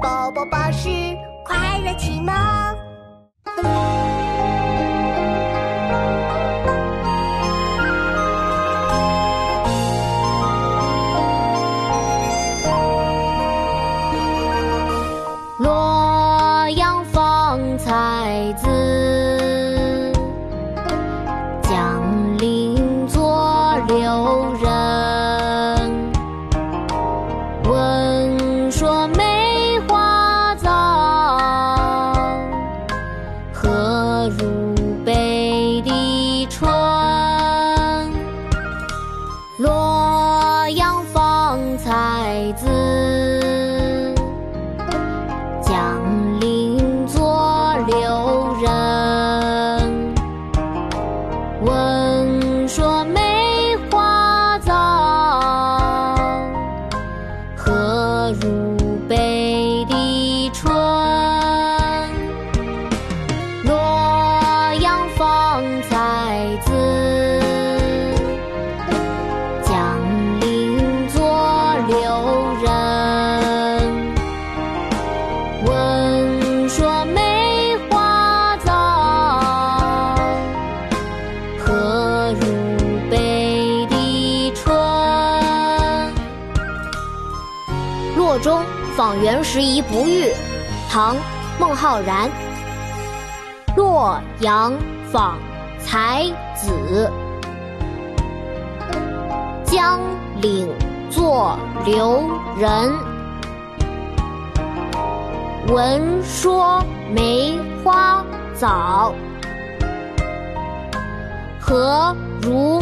宝宝巴士快乐启蒙。洛阳方才子，何如洛中访袁拾遗不遇，唐·孟浩然。洛阳访才子，江岭作留人。闻说梅花早，何如？